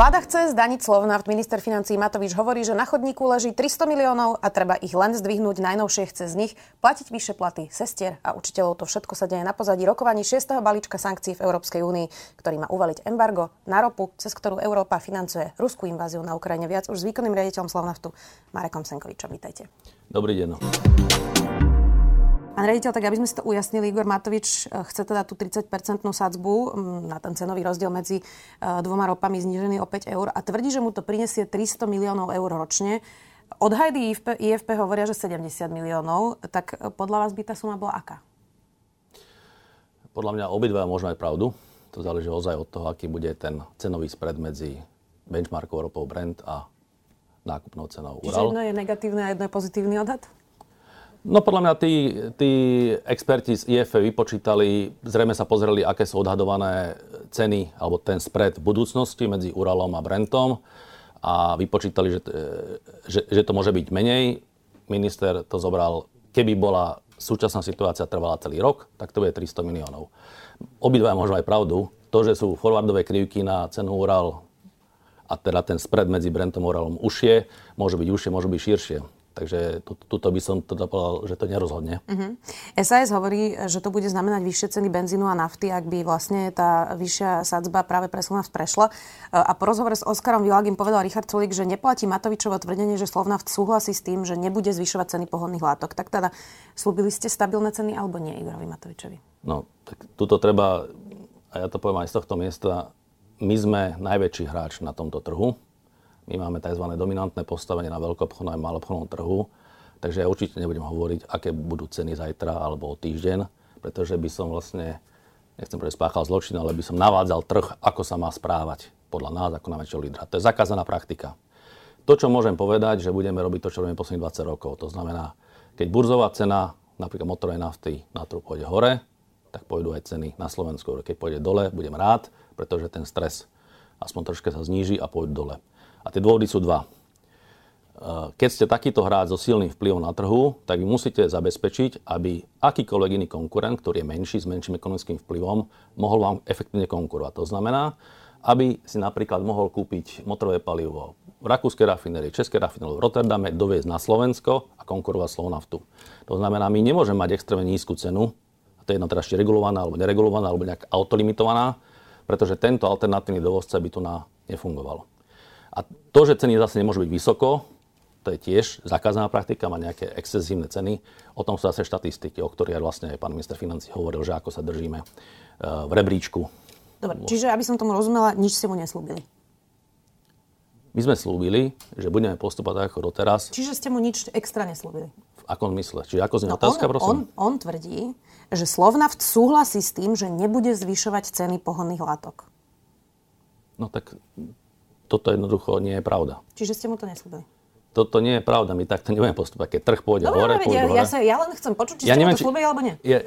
Vláda chce zdaniť Slovnaft. Minister financí Matovič hovorí, že na chodníku leží 300 miliónov a treba ich len zdvihnúť. Najnovšie chce z nich platiť vyššie platy sestier a učiteľov. To všetko sa deje na pozadí rokovaní 6. balíčka sankcií v Európskej únii, ktorý má uvaliť embargo na ropu, cez ktorú Európa financuje ruskú inváziu na Ukrajine. Viac už s výkonným riaditeľom Slovnaftu Marekom Senkovičom. Vítajte. Dobrý deň. Pán rediteľ, tak aby sme si to ujasnili, Igor Matovič eh, chce teda tú 30-percentnú sadzbu na ten cenový rozdiel medzi eh, dvoma ropami znižený o 5 eur a tvrdí, že mu to prinesie 300 miliónov eur ročne. Odhady IFP, IFP hovoria, že 70 miliónov. Tak eh, podľa vás by tá suma bola aká? Podľa mňa obidva môžu mať pravdu. To záleží ozaj od toho, aký bude ten cenový spread medzi benchmarkovou ropou Brent a nákupnou cenou Ural. Čiže jedno je negatívny a jedno je pozitívny odhad? No podľa mňa tí, tí experti z IFE vypočítali, zrejme sa pozreli, aké sú odhadované ceny alebo ten spread v budúcnosti medzi Uralom a Brentom a vypočítali, že, že, že to môže byť menej. Minister to zobral, keby bola súčasná situácia trvala celý rok, tak to bude 300 miliónov. Obidva môžu aj pravdu. To, že sú forwardové krivky na cenu Ural a teda ten spread medzi Brentom a Uralom užšie, môže byť užšie, môže byť širšie Takže tuto by som teda povedal, že to nerozhodne. Uh-huh. Mhm. SAS hovorí, že to bude znamenať vyššie ceny benzínu a nafty, ak by vlastne tá vyššia sadzba práve pre Slovnaft prešla. A po rozhovore s Oskarom Vilagim povedal Richard Sulik, že neplatí Matovičovo tvrdenie, že Slovnaft súhlasí s tým, že nebude zvyšovať ceny pohodných látok. Tak teda slúbili ste stabilné ceny alebo nie Igorovi Matovičovi? No, tak tuto treba, a ja to poviem aj z tohto miesta, my sme najväčší hráč na tomto trhu my máme tzv. dominantné postavenie na veľkoobchodnom a malobchodnom trhu, takže ja určite nebudem hovoriť, aké budú ceny zajtra alebo o týždeň, pretože by som vlastne, nechcem povedať spáchal zločin, ale by som navádzal trh, ako sa má správať podľa nás ako najväčšieho lídra. To je zakázaná praktika. To, čo môžem povedať, že budeme robiť to, čo robíme posledných 20 rokov. To znamená, keď burzová cena napríklad motorovej nafty na trhu pôjde hore, tak pôjdu aj ceny na Slovensku. Keď pôjde dole, budem rád, pretože ten stres aspoň troške sa zníži a pôjdu dole. A tie dôvody sú dva. Eh, keď ste takýto hráč so silným vplyvom na trhu, tak vy musíte zabezpečiť, aby akýkoľvek iný konkurent, ktorý je menší, s menším ekonomickým vplyvom, mohol vám efektívne konkurovať. To znamená, aby si napríklad mohol kúpiť motorové palivo v rakúskej rafinérii, českej rafinérii, v Rotterdame, doviezť na Slovensko a konkurovať Slovnaftu. To znamená, my nemôžeme mať extrémne nízku cenu, a to je jedna teraz ešte regulovaná alebo neregulovaná alebo nejak autolimitovaná, pretože tento alternatívny dovozca by tu na nefungoval. A to, že ceny zase nemôžu byť vysoko, to je tiež zakázaná praktika, má nejaké excesívne ceny. O tom sú zase štatistiky, o ktorých vlastne aj pán minister financí hovoril, že ako sa držíme eh, v rebríčku. Dobre, čiže aby som tomu rozumela, nič ste mu neslúbili. My sme slúbili, že budeme postupovať ako doteraz. Čiže ste mu nič extra neslúbili? V akom mysle? Čiže ako znie no otázka, on, prosím? On, on tvrdí, že Slovnaft súhlasí s tým, že nebude zvyšovať ceny pohonných látok. No tak toto jednoducho nie je pravda. Čiže ste mu to neslúbili? Toto nie je pravda, my takto nebudeme postupovať. Keď trh pôjde Dobre, hore, pôjde ja, hore. Ja, sa, ja len chcem počuť, či ja ste neviem, mu to slúbili alebo nie. Ja,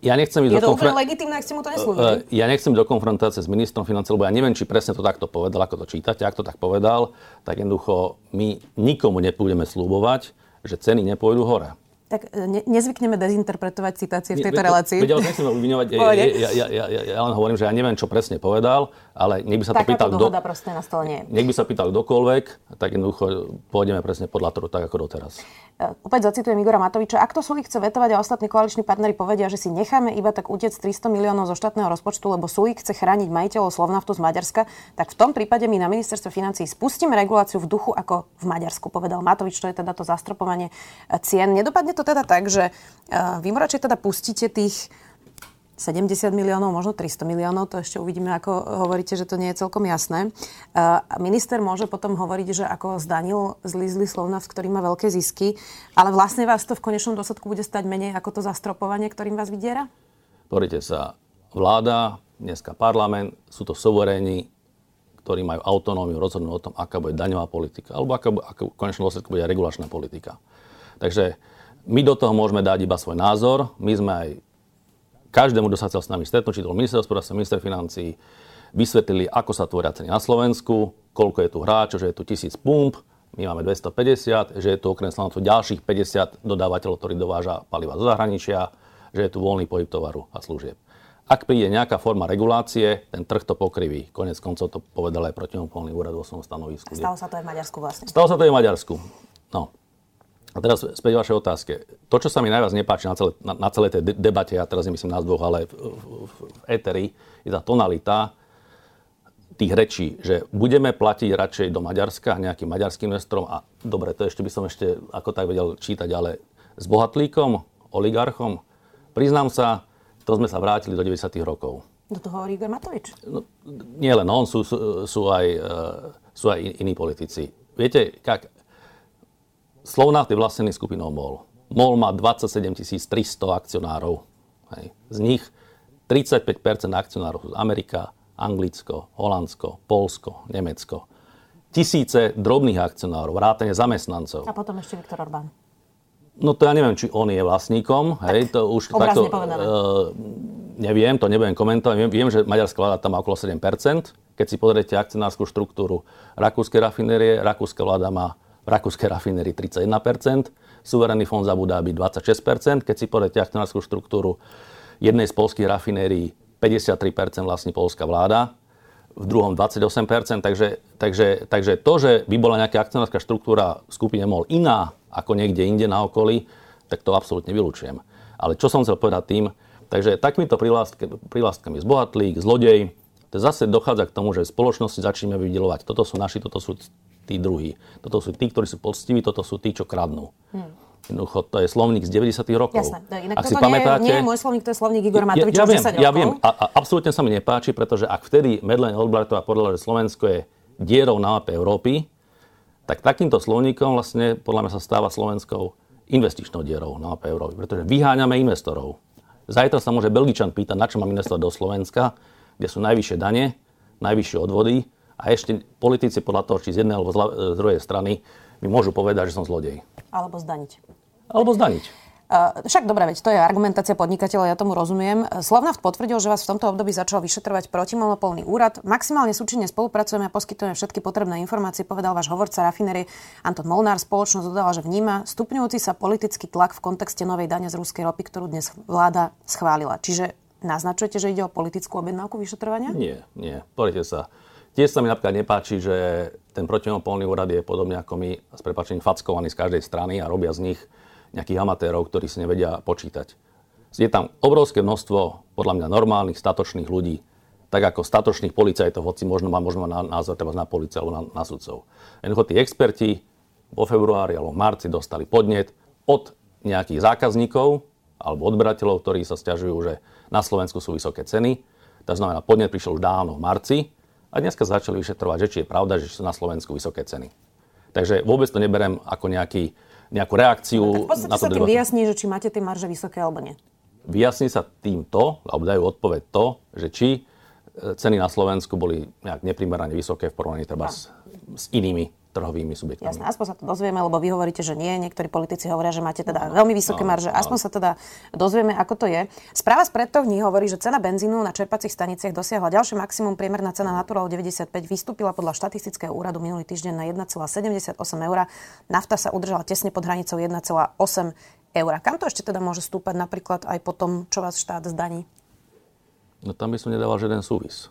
ja nechcem ísť je to úplne legitimné, ak ste mu to neslúbili. Uh, ja nechcem do konfrontácie s ministrom financí, lebo ja neviem, či presne to takto povedal, ako to čítate. Ak to tak povedal, tak jednoducho my nikomu nepôjdeme slúbovať, že ceny nepôjdu hore. Tak e, ne, nezvykneme dezinterpretovať citácie v tejto relácii. Veď, ale nechcem obviňovať. Ja, ja, ja, ja, ja, len hovorím, že ja neviem, čo presne povedal, ale nech by sa Takáto to pýtal... dohoda kto, proste na stole nie Nech by sa pýtal kdokoľvek, tak jednoducho pôjdeme presne podľa toho, tak ako doteraz. Uh, opäť zacitujem Igora Matoviča. Ak to Sulík chce vetovať a ostatní koaliční partnery povedia, že si necháme iba tak utiec 300 miliónov zo štátneho rozpočtu, lebo Sulík chce chrániť majiteľov Slovnaftu z Maďarska, tak v tom prípade my na ministerstve financí spustíme reguláciu v duchu ako v Maďarsku, povedal Matovič. To je teda to zastropovanie cien. Nedopadne to teda tak, že uh, vy mu radšej teda pustíte tých 70 miliónov, možno 300 miliónov, to ešte uvidíme, ako hovoríte, že to nie je celkom jasné. Minister môže potom hovoriť, že ako zdanil zlý zlý Slovnaft, ktorý má veľké zisky, ale vlastne vás to v konečnom dôsledku bude stať menej ako to zastropovanie, ktorým vás vydiera? Pozrite sa, vláda, dneska parlament, sú to suveréni, ktorí majú autonómiu rozhodnúť o tom, aká bude daňová politika, alebo aká, aká v konečnom dôsledku bude regulačná politika. Takže my do toho môžeme dať iba svoj názor. My sme aj každému, kto sa chcel s nami stretnúť, či to minister hospodárstva, minister financí, vysvetlili, ako sa tvoria ceny na Slovensku, koľko je tu hráčov, že je tu tisíc pump, my máme 250, že je tu okrem Slovenska ďalších 50 dodávateľov, ktorí dováža paliva zo zahraničia, že je tu voľný pohyb tovaru a služieb. Ak príde nejaká forma regulácie, ten trh to pokriví. Konec koncov to povedal aj protimonopolný úrad vo svojom stanovisku. Stalo sa to aj v Maďarsku vlastne. Stalo sa to aj v Maďarsku. No. A teraz späť vašej otázke. To, čo sa mi najviac nepáči na, celé, na, na celej tej debate, ja teraz nemyslím nás dvoch, ale v, v, v éteri, je tá tonalita, tých rečí, že budeme platiť radšej do Maďarska nejakým maďarským investorom a dobre, to ešte by som ešte ako tak vedel čítať, ale s bohatlíkom, oligarchom, priznám sa, to sme sa vrátili do 90. rokov. Do toho hovorí Igor Matovič. No, nie len on, sú, sú, sú, aj, e, sú aj iní politici. Viete, kak, Slovnaft je vlastnený skupinou MOL. MOL má 27 300 akcionárov. Hej. Z nich 35% akcionárov z Amerika, Anglicko, Holandsko, Polsko, Nemecko. Tisíce drobných akcionárov, vrátane zamestnancov. A potom ešte Viktor Orbán. No to ja neviem, či on je vlastníkom. Tak, hej, to už takto, uh, neviem, to nebudem komentovať. Viem, viem, že maďarská vláda tam má okolo 7%. Keď si pozriete akcionárskú štruktúru rakúskej rafinérie, rakúska vláda má v rakúskej rafinérii 31%, suverénny fond za Abu 26%. Keď si pozriete akcionárskú štruktúru jednej z polských rafinérií 53% vlastní polská vláda, v druhom 28%, takže, takže, takže to, že by bola nejaká akcionárska štruktúra v skupine MOL iná ako niekde inde na okolí, tak to absolútne vylúčujem. Ale čo som chcel povedať tým, takže takýmito privlastkami zbohatlík, zlodej, to zase dochádza k tomu, že v spoločnosti začneme vydelovať. Toto sú naši, toto sú tí druhí. Toto sú tí, ktorí sú poctiví, toto sú tí, čo kradnú. Hmm. Jednoducho, to je slovník z 90. rokov. Jasné. Inak ak si pamätáte, nie, nie je môj slovník, to je slovník Igor Matoviča ja, ja viem, 10 Ja viem a, a absolútne sa mi nepáči, pretože ak vtedy Medlen Albrightová povedala, že Slovensko je dierou na mape Európy, tak takýmto slovníkom vlastne podľa mňa sa stáva Slovenskou investičnou dierou na mape Európy, pretože vyháňame investorov. Zajtra sa môže Belgičan pýtať, na čo mám investovať do Slovenska, kde sú najvyššie dane, najvyššie odvody a ešte politici podľa toho, či z jednej alebo z druhej strany, mi môžu povedať, že som zlodej. Alebo zdaniť. Alebo zdaniť. Uh, však dobre, veď to je argumentácia podnikateľa, ja tomu rozumiem. Slovnaft potvrdil, že vás v tomto období začal vyšetrovať protimonopolný úrad. Maximálne súčinne spolupracujeme a poskytujeme všetky potrebné informácie, povedal váš hovorca rafinerie Anton Molnár. Spoločnosť dodala, že vníma stupňujúci sa politický tlak v kontexte novej dane z ruskej ropy, ktorú dnes vláda schválila. Čiže naznačujete, že ide o politickú objednávku vyšetrovania? Nie, nie. Pozrite sa. Tiež sa mi napríklad nepáči, že ten protimonopolný úrad je podobne ako my s prepačením fackovaný z každej strany a robia z nich nejakých amatérov, ktorí si nevedia počítať. Je tam obrovské množstvo podľa mňa normálnych, statočných ľudí, tak ako statočných policajtov, hoci možno má, možno má názor treba na policajt alebo na, na sudcov. Jednoducho tí experti vo februári alebo marci dostali podnet od nejakých zákazníkov alebo odberateľov, ktorí sa stiažujú, že na Slovensku sú vysoké ceny. To znamená, podnet prišiel už dávno v marci a dneska začali vyšetrovať, že či je pravda, že sú na Slovensku vysoké ceny. Takže vôbec to neberem ako nejaký, nejakú reakciu no, tak v na to sa tým vyjasní, že či máte tie marže vysoké alebo nie. Vyjasní sa týmto, alebo dajú odpoveď to, že či e, ceny na Slovensku boli nejak neprimerane vysoké v porovnaní treba s, s inými trhovými subjektami. Jasné, aspoň sa to dozvieme, lebo vy hovoríte, že nie. Niektorí politici hovoria, že máte teda veľmi vysoké no, marže. Aspoň no. sa teda dozvieme, ako to je. Správa z predtoch dní hovorí, že cena benzínu na čerpacích staniciach dosiahla ďalšie maximum. Priemerná cena Natural 95 vystúpila podľa štatistického úradu minulý týždeň na 1,78 eur. Nafta sa udržala tesne pod hranicou 1,8 eur. Kam to ešte teda môže stúpať napríklad aj po tom, čo vás štát zdaní? No tam by som nedával žiaden súvis.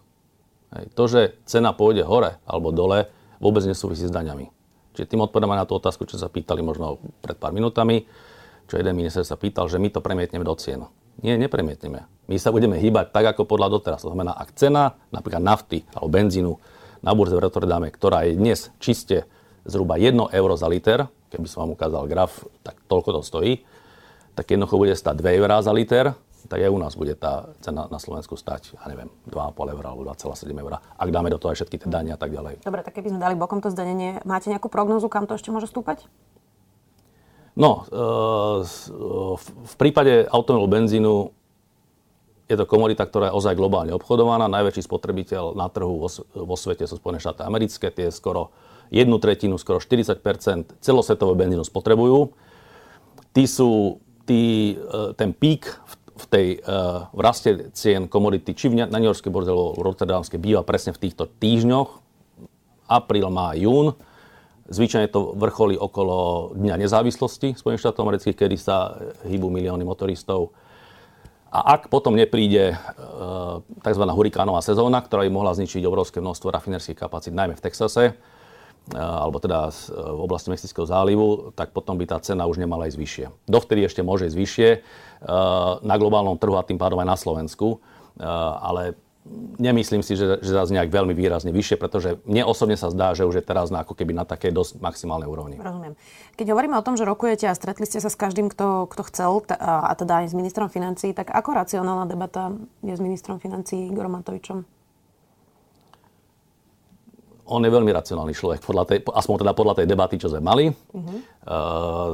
Hej. To, že cena pôjde hore alebo dole, vôbec nesúvisí s daňami. Čiže tým odpovedáme na tú otázku, čo sa pýtali možno pred pár minútami, čo jeden minister sa pýtal, že my to premietneme do cien. Nie, nepremietneme. My sa budeme hýbať tak, ako podľa doteraz. To znamená, ak cena napríklad nafty alebo benzínu na burze v Rotterdame, ktorá je dnes čiste zhruba 1 euro za liter, keby som vám ukázal graf, tak toľko to stojí, tak jednoducho bude stať 2 eurá za liter, tak aj u nás bude tá cena na Slovensku stať, ja neviem, 2,5 eur alebo 2,7 eur. Ak dáme do toho aj všetky tie dania a tak ďalej. Dobre, tak keby sme dali bokom to zdanenie, máte nejakú prognozu, kam to ešte môže stúpať? No, e, v prípade automobilu benzínu je to komodita, ktorá je ozaj globálne obchodovaná. Najväčší spotrebiteľ na trhu vo, svete sú Spojené štáty americké. Tie skoro jednu tretinu, skoro 40% celosvetového benzínu spotrebujú. Tí sú, tí, e, ten pík v v tej uh, v raste cien komodity, či v, na New Yorkskej borze alebo v Rotterdamskej, býva presne v týchto týždňoch, apríl, má, jún. Zvyčajne to vrcholí okolo Dňa nezávislosti Spojených štátov amerických, kedy sa hýbu milióny motoristov. A ak potom nepríde e, tzv. hurikánová sezóna, ktorá by mohla zničiť obrovské množstvo rafinerských kapacít, najmä v Texase, alebo teda v oblasti Mexického zálivu, tak potom by tá cena už nemala ísť vyššie. Dovtedy ešte môže ísť vyššie na globálnom trhu a tým pádom aj na Slovensku, ale nemyslím si, že, že zase nejak veľmi výrazne vyššie, pretože mne osobne sa zdá, že už je teraz na, ako keby na takej dosť maximálnej úrovni. Rozumiem. Keď hovoríme o tom, že rokujete a stretli ste sa s každým, kto, kto chcel, a, a teda aj s ministrom financí, tak ako racionálna debata je s ministrom financí Igorom Matovičom? On je veľmi racionálny človek, podľa tej, aspoň teda podľa tej debaty, čo sme mali. Uh-huh. Uh,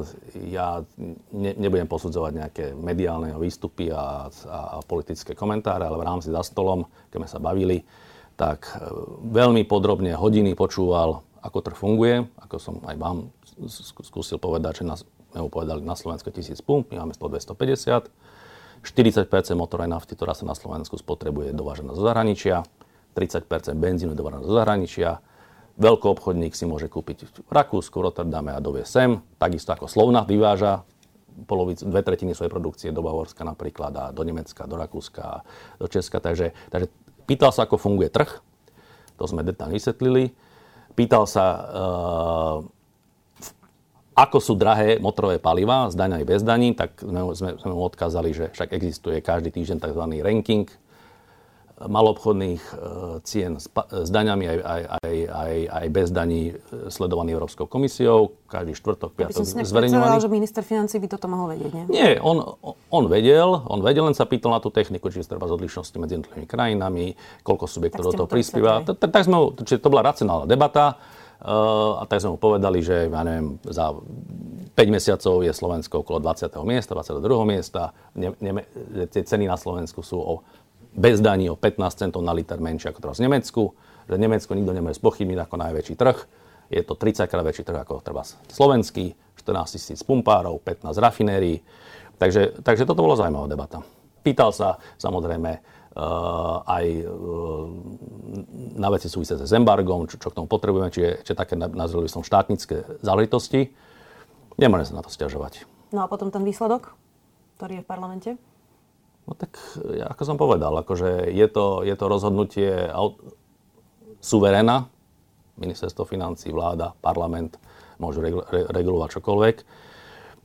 ja ne, nebudem posudzovať nejaké mediálne výstupy a, a, a politické komentáre, ale v rámci za stolom, keď sme sa bavili, tak uh, veľmi podrobne hodiny počúval, ako trh funguje, ako som aj vám skúsil povedať, že nás, mu povedali na Slovensku 1000 pump, my máme 100 250 40% motorovej nafty, ktorá sa na Slovensku spotrebuje, dovážená zo zahraničia. 30 benzínu dovážaného zo zahraničia. Veľkoobchodník si môže kúpiť v Rakúsku, Rotterdame a dovie sem. Takisto ako Slovna vyváža polovicu, dve tretiny svojej produkcie do Bavorska napríklad a do Nemecka, do Rakúska do Česka. Takže, takže pýtal sa, ako funguje trh. To sme detálne vysvetlili. Pýtal sa, uh, ako sú drahé motorové paliva z daň aj bez daní, tak sme, sme mu odkázali, že však existuje každý týždeň tzv. ranking malobchodných e, cien s, s daňami aj, aj, aj, aj, aj bez daní e, sledovaný Európskou komisiou. Každý štvrtok, piatok zverejňovaný. že minister financí by toto mohol vedieť, nie? Nie, on, on vedel, on vedel, len sa pýtal na tú techniku, či treba z odlišnosti medzi jednotlivými krajinami, koľko subjektov do toho prispieva. Tak, sme, čiže to bola racionálna debata. Uh, a tak sme mu povedali, že ja neviem, za 5 mesiacov je Slovensko okolo 20. miesta, 22. miesta. Ne, ne, tie ceny na Slovensku sú o bez daní o 15 centov na liter menšie ako teraz v Nemecku. Že Nemecko nikto nemôže spochybniť ako najväčší trh. Je to 30 krát väčší trh ako treba slovenský, 14 tisíc pumpárov, 15 rafinérií. Takže, takže toto bolo zaujímavá debata. Pýtal sa samozrejme uh, aj uh, na veci súvisiace s embargom, čo, čo k tomu potrebujeme, čiže, čiže také nazvali som štátnické záležitosti. Nemôžem sa na to stiažovať. No a potom ten výsledok, ktorý je v parlamente? No tak, ako som povedal, akože je to, je to rozhodnutie suveréna, ministerstvo financí, vláda, parlament, môžu regulovať čokoľvek.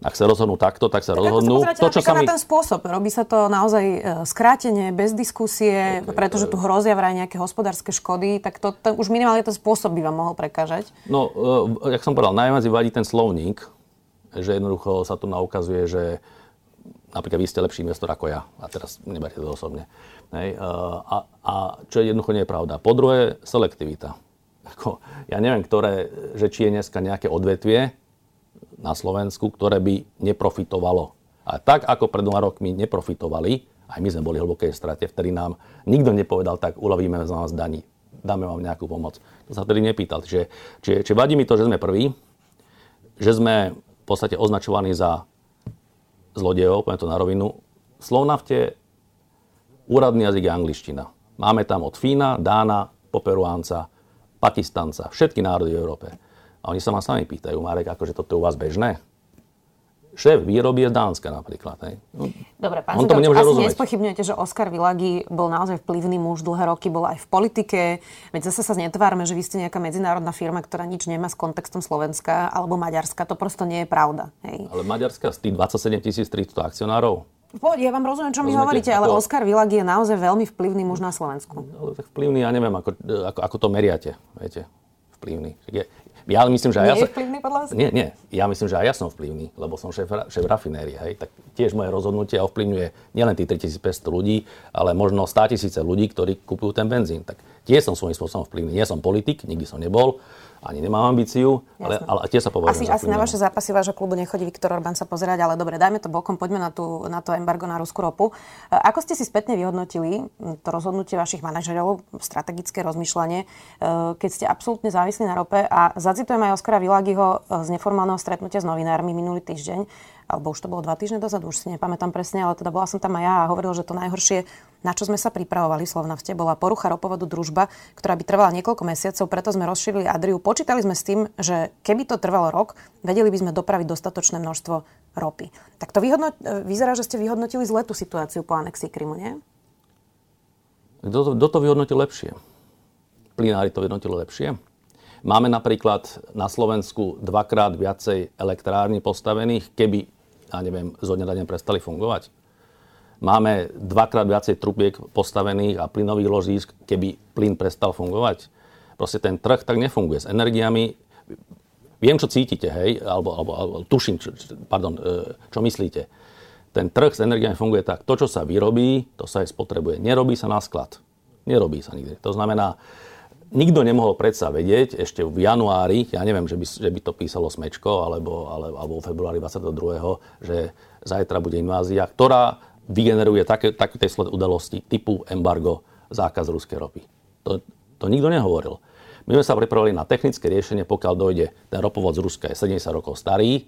Ak sa rozhodnú takto, tak sa tak rozhodnú. to, čo sa mi... na ten spôsob. Robí sa to naozaj e, skrátenie, bez diskusie, okay, pretože tu hrozia vraj nejaké hospodárske škody, tak to, to, už minimálne ten spôsob by vám mohol prekážať. No, uh, jak som povedal, najviac vadí ten slovník, že jednoducho sa tu naukazuje, že napríklad vy ste lepší investor ako ja. A teraz neberte to osobne. Hej, a, a čo jednoducho nie je pravda. Po druhé, selektivita. Ako, ja neviem, ktoré, že či je dneska nejaké odvetvie na Slovensku, ktoré by neprofitovalo. A tak, ako pred dvoma rokmi neprofitovali, aj my sme boli hlbokej strate, vtedy nám nikto nepovedal, tak uľavíme z nás daní, dáme vám nejakú pomoc. To sa vtedy nepýtal. Čiže, čiže, čiže vadí mi to, že sme prví, že sme v podstate označovaní za zlodejov, poviem to na rovinu. Slovnafte úradný jazyk je angličtina. Máme tam od Fína, Dána, Poperuánca, Pakistanca, všetky národy v Európe. A oni sa ma sami pýtajú, Marek, akože toto je u vás bežné? Šéf výroby je Dánska napríklad. Hej. No, Dobre, pán on to asi rozumieť. nespochybňujete, že Oskar Vilagi bol naozaj vplyvný muž, dlhé roky bol aj v politike. Veď zase sa netvárme, že vy ste nejaká medzinárodná firma, ktorá nič nemá s kontextom Slovenska alebo Maďarska. To prosto nie je pravda. Hej. Ale Maďarska z tých 27 300 akcionárov ja vám rozumiem, čo mi hovoríte, ale ako... Oskar Vilagi je naozaj veľmi vplyvný muž na Slovensku. Ale tak vplyvný, ja neviem, ako, ako, ako to meriate, viete, vplyvný. Je, ja myslím, že aj nie ja som... vplyvný podľa vás? Nie, nie. Ja myslím, že aj ja som vplyvný, lebo som šéf, šéf rafinérie. Hej. Tak tiež moje rozhodnutie ovplyvňuje nielen tých 3500 ľudí, ale možno 100 tisíce ľudí, ktorí kupujú ten benzín. Tak tiež som svojím spôsobom vplyvný. Nie som politik, nikdy som nebol, ani nemám ambíciu, ale, ale tiež sa považujem asi, asi na vaše zápasy vášho klubu nechodí Viktor Orbán sa pozerať, ale dobre, dajme to bokom, poďme na, tú, na to embargo na ruskú ropu. E, ako ste si spätne vyhodnotili to rozhodnutie vašich manažerov, strategické rozmýšľanie, e, keď ste absolútne závislí na rope a za Zacitujem aj Oskara Világiho z neformálneho stretnutia s novinármi minulý týždeň alebo už to bolo dva týždne dozadu, už si nepamätám presne, ale teda bola som tam aj ja a hovoril, že to najhoršie, na čo sme sa pripravovali Slovnafte, bola porucha ropovodu družba, ktorá by trvala niekoľko mesiacov, preto sme rozšírili Adriu. Počítali sme s tým, že keby to trvalo rok, vedeli by sme dopraviť dostatočné množstvo ropy. Tak to vyhodno- vyzerá, že ste vyhodnotili zle tú situáciu po anexii Krymu, nie? Kto to, kto to vyhodnotil lepšie? Plinári to vyhodnotili lepšie? Máme napríklad na Slovensku dvakrát viacej elektrární postavených, keby ja neviem, zo dňa deň prestali fungovať. Máme dvakrát viacej trubiek postavených a plynových ložísk, keby plyn prestal fungovať. Proste ten trh tak nefunguje. S energiami, viem, čo cítite, hej, alebo, alebo, alebo tuším, čo, pardon, e, čo myslíte. Ten trh s energiami funguje tak, to, čo sa vyrobí, to sa aj spotrebuje. Nerobí sa na sklad. Nerobí sa nikdy. To znamená, nikto nemohol predsa vedieť ešte v januári, ja neviem, že by, že by to písalo Smečko, alebo, ale, alebo v februári 22., že zajtra bude invázia, ktorá vygeneruje také, také udalosti typu embargo, zákaz ruskej ropy. To, to nikto nehovoril. My sme sa pripravili na technické riešenie, pokiaľ dojde ten ropovod z Ruska, je 70 rokov starý,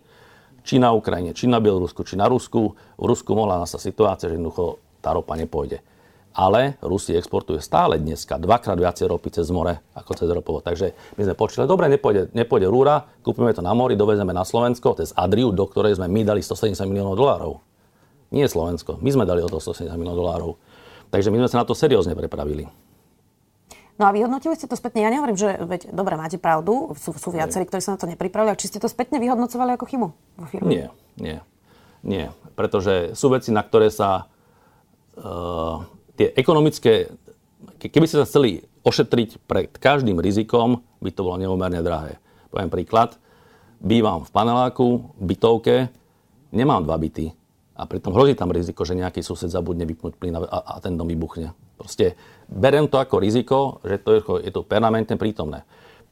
či na Ukrajine, či na Bielorusku, či na Rusku. V Rusku mohla nastať situácia, že jednoducho tá ropa nepôjde ale Rusi exportujú stále dneska dvakrát viacej ropy cez more ako cez ropovo. Takže my sme počuli, dobre, nepôjde, nepôjde rúra, kúpime to na mori, dovezeme na Slovensko, cez Adriu, do ktorej sme my dali 170 miliónov dolárov. Nie Slovensko, my sme dali o to 170 miliónov dolárov. Takže my sme sa na to seriózne prepravili. No a vyhodnotili ste to spätne? Ja nehovorím, že veď, dobre, máte pravdu, sú, sú viacerí, ktorí sa na to nepripravili, či ste to spätne vyhodnocovali ako chybu vo firme? Nie, nie, nie. Pretože sú veci, na ktoré sa uh, tie ekonomické, keby ste sa chceli ošetriť pred každým rizikom, by to bolo neumerne drahé. Poviem príklad. Bývam v paneláku, bytovke, nemám dva byty. A pritom hrozí tam riziko, že nejaký sused zabudne vypnúť plyn a, a ten dom vybuchne. Proste berem to ako riziko, že to je, je to permanentne prítomné.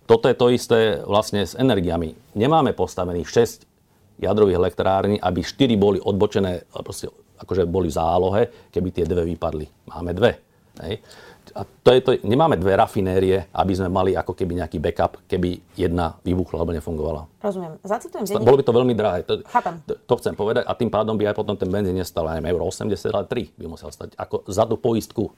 Toto je to isté vlastne s energiami. Nemáme postavených 6 jadrových elektrární, aby 4 boli odbočené proste akože boli v zálohe, keby tie dve vypadli. Máme dve. Hej. A to je to, nemáme dve rafinérie, aby sme mali ako keby nejaký backup, keby jedna vybuchla alebo nefungovala. Rozumiem. Zacitujem denník. Bolo by to veľmi drahé. To, Chápem. To, to chcem povedať a tým pádom by aj potom ten benzín nestal aj euro 80, ale 3 by musel stať ako za tú poistku.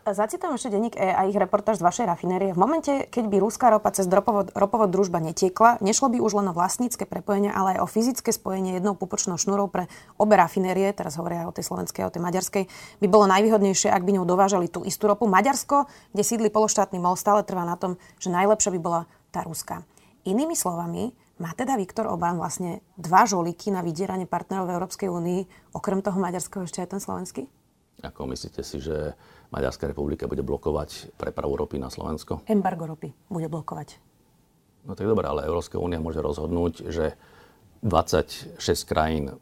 Zacitujem ešte denník E a ich reportáž z vašej rafinérie. V momente, keď by ruská ropa cez ropovod, ropovod družba netiekla, nešlo by už len o vlastnícke prepojenie, ale aj o fyzické spojenie jednou pupočnou šnúrou pre obe rafinérie, teraz hovoria aj o tej slovenskej a o tej maďarskej, by bolo najvýhodnejšie, ak by ňou dovážali tú istú ropu. Maďarsko, kde sídli pološtátny mol, stále trvá na tom, že najlepšia by bola tá ruská. Inými slovami, má teda Viktor Orbán vlastne dva žolíky na vydieranie partnerov v Európskej únii, okrem toho maďarského ešte aj ten slovenský? Ako myslíte si, že Maďarská republika bude blokovať prepravu ropy na Slovensko? Embargo ropy bude blokovať. No tak dobre, ale Európska únia môže rozhodnúť, že 26 krajín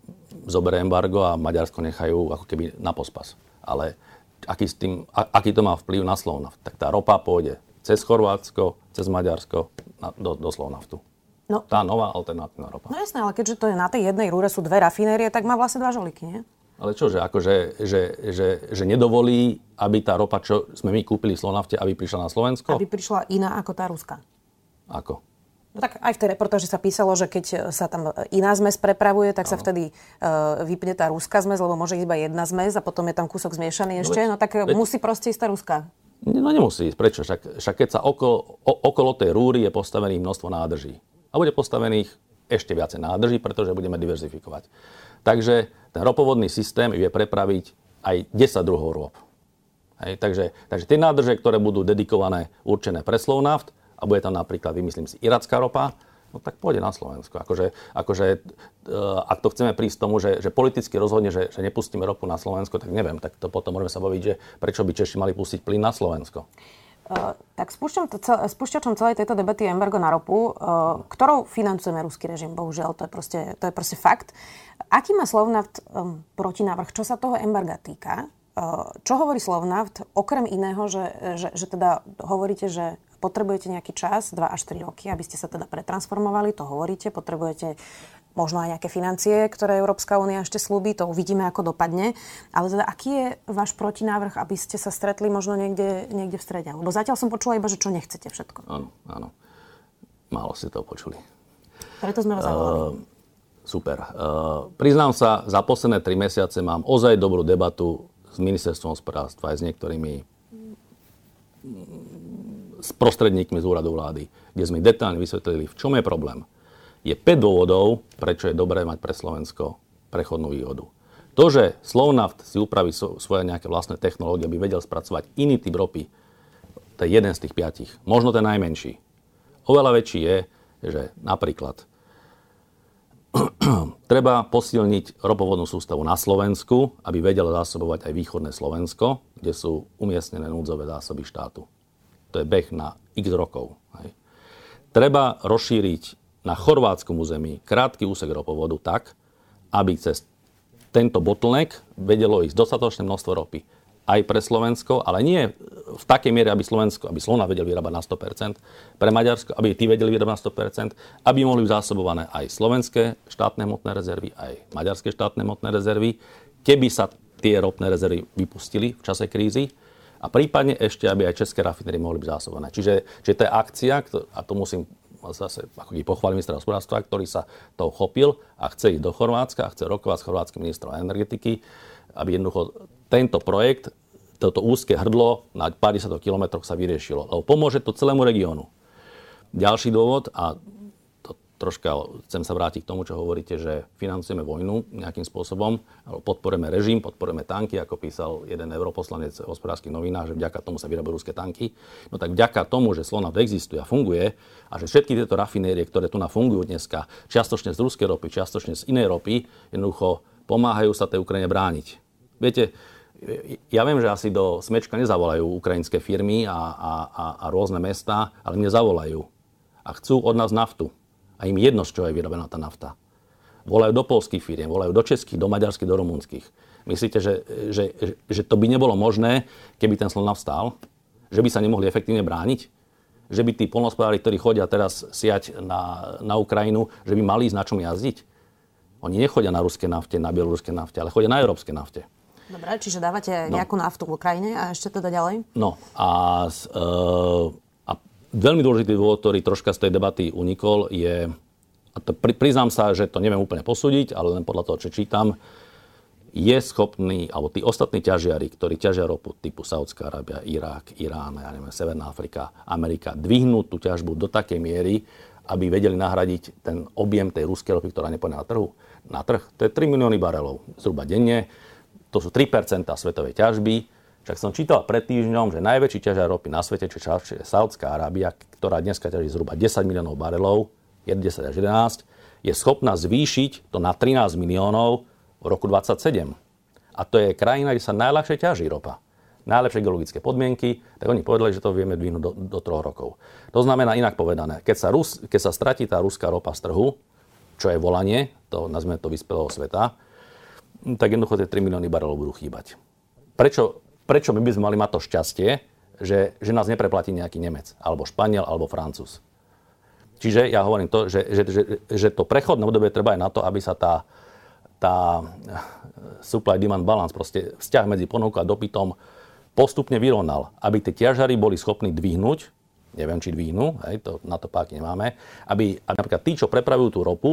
zoberie embargo a Maďarsko nechajú ako keby na pospas. Ale aký, s tým, aký to má vplyv na Slovnaft? Tak tá ropa pôjde cez Chorvátsko, cez Maďarsko na, do, do Slovnaftu. No, tá nová alternatívna ropa. No jasné, ale keďže to je na tej jednej rúre sú dve rafinérie, tak má vlastne dva žolíky, nie? Ale čo, že, akože, že, že, že nedovolí, aby tá ropa, čo sme my kúpili v Slovnafte, aby prišla na Slovensko? Aby prišla iná ako tá Ruska. Ako? No tak aj v tej reportáži sa písalo, že keď sa tam iná zmes prepravuje, tak ano. sa vtedy uh, vypne tá ruská zmes, lebo môže iba jedna zmes a potom je tam kúsok zmiešaný no ešte. Veď, no tak veď, musí proste ísť tá ruská. No nemusí ísť. Prečo? Však, však keď sa okolo, o, okolo tej rúry je postavených množstvo nádrží. A bude postavených ešte viacej nádrží, pretože budeme diverzifikovať. Takže ten ropovodný systém vie prepraviť aj 10 druhov rôb. Hej, takže, takže tie nádrže, ktoré budú dedikované, určené pre Slovnaft, a bude tam napríklad, vymyslím si, iracká ropa, no tak pôjde na Slovensko. Akože, akože uh, ak to chceme prísť tomu, že, že politicky rozhodne, že, že nepustíme ropu na Slovensko, tak neviem, tak to potom môžeme sa baviť, že prečo by Češi mali pustiť plyn na Slovensko. Tak spúšťačom celej tejto debaty je embargo na ropu, uh, ktorou financujeme ruský režim, bohužiaľ, to je proste, to je proste fakt. Aký má Slovnaft protinávrh? Čo sa toho embarga týka? Uh, čo hovorí Slovnaft, okrem iného, že, že, že teda hovoríte, že potrebujete nejaký čas, 2 až 3 roky, aby ste sa teda pretransformovali, to hovoríte, potrebujete možno aj nejaké financie, ktoré Európska únia ešte slúbi, to uvidíme, ako dopadne. Ale teda aký je váš protinávrh, aby ste sa stretli možno niekde, niekde v strede? Lebo zatiaľ som počula iba, že čo nechcete všetko. Áno, áno. Málo ste to počuli. Preto sme vás zavolali. Uh, super. Uh, priznám sa, za posledné tri mesiace mám ozaj dobrú debatu s ministerstvom hospodárstva aj s niektorými s prostredníkmi z úradu vlády, kde sme detálne vysvetlili, v čom je problém. Je 5 dôvodov, prečo je dobré mať pre Slovensko prechodnú výhodu. To, že Slovnaft si upraví svoje nejaké vlastné technológie, aby vedel spracovať iný typ ropy, to je jeden z tých piatich. Možno ten najmenší. Oveľa väčší je, že napríklad treba posilniť ropovodnú sústavu na Slovensku, aby vedelo zásobovať aj východné Slovensko, kde sú umiestnené núdzové zásoby štátu. To je beh na x rokov. Hej. Treba rozšíriť na chorvátskom území. Krátky úsek ropovodu tak, aby cez tento bottleneck vedelo ísť dostatočné množstvo ropy. Aj pre Slovensko, ale nie v takej miere, aby Slovensko, aby Slovna vedel vyrábať na 100%, pre Maďarsko, aby tí vedeli vyrábať na 100%, aby mohli zásobované aj slovenské štátne hmotné rezervy, aj maďarské štátne hmotné rezervy, keby sa tie ropné rezervy vypustili v čase krízy a prípadne ešte, aby aj české rafinery mohli byť zásobované. Čiže, čiže to je akcia, a to musím zase ako pochváliť ministra hospodárstva, ktorý sa toho chopil a chce ísť do Chorvátska a chce rokovať s chorvátskym ministrom energetiky, aby jednoducho tento projekt, toto úzke hrdlo na pár desiatok kilometroch sa vyriešilo. Lebo pomôže to celému regiónu. Ďalší dôvod, a troška chcem sa vrátiť k tomu, čo hovoríte, že financujeme vojnu nejakým spôsobom, alebo podporujeme režim, podporujeme tanky, ako písal jeden europoslanec hospodárskych novinách, že vďaka tomu sa vyrábajú ruské tanky. No tak vďaka tomu, že Slonaf existuje a funguje a že všetky tieto rafinérie, ktoré tu na fungujú dneska, čiastočne z ruskej ropy, čiastočne z inej ropy, jednoducho pomáhajú sa tej Ukrajine brániť. Viete, ja viem, že asi do Smečka nezavolajú ukrajinské firmy a, a, a, a rôzne mesta, ale mne zavolajú. A chcú od nás naftu. A im jedno, z čoho je vyrobená tá nafta. Volajú do polských firiem, volajú do českých, do maďarských, do rumunských. Myslíte, že, že, že to by nebolo možné, keby ten slon vstal? Že by sa nemohli efektívne brániť? Že by tí polnospodári, ktorí chodia teraz siať na, na Ukrajinu, že by mali ísť na čom jazdiť? Oni nechodia na ruské nafte, na bieloruské nafte, ale chodia na európske nafte. Dobre, čiže dávate no. nejakú naftu v Ukrajine a ešte teda ďalej? No a, a veľmi dôležitý dôvod, ktorý troška z tej debaty unikol, je, a to pri, priznám sa, že to neviem úplne posúdiť, ale len podľa toho, čo čítam, je schopný, alebo tí ostatní ťažiari, ktorí ťažia ropu typu Saudská Arábia, Irák, Irán, ja neviem, Severná Afrika, Amerika, dvihnúť tú ťažbu do takej miery, aby vedeli nahradiť ten objem tej ruskej ropy, ktorá nepôjde na trhu. Na trh. To je 3 milióny barelov zhruba denne to sú 3% svetovej ťažby. Však som čítal pred týždňom, že najväčší ťažar ropy na svete, čo je Saudská Arábia, ktorá dneska ťaží zhruba 10 miliónov barelov, 10 až 11, je schopná zvýšiť to na 13 miliónov v roku 27. A to je krajina, kde sa najľahšie ťaží ropa. Najlepšie geologické podmienky, tak oni povedali, že to vieme dvihnúť do, do troch rokov. To znamená inak povedané, keď sa, Rus, keď sa stratí tá ruská ropa z trhu, čo je volanie, to nazveme to vyspelého sveta, tak jednoducho tie 3 milióny barelov budú chýbať. Prečo, prečo my by sme mali mať to šťastie, že, že nás nepreplatí nejaký Nemec, alebo Španiel, alebo Francúz? Čiže ja hovorím to, že, že, že, že to prechodné obdobie treba aj na to, aby sa tá, tá supply-demand balance, proste vzťah medzi ponukou a dopytom postupne vyrovnal. Aby tie ťažary boli schopní dvihnúť, neviem, či dvihnú, hej, to, na to páky nemáme, aby, aby napríklad tí, čo prepravujú tú ropu,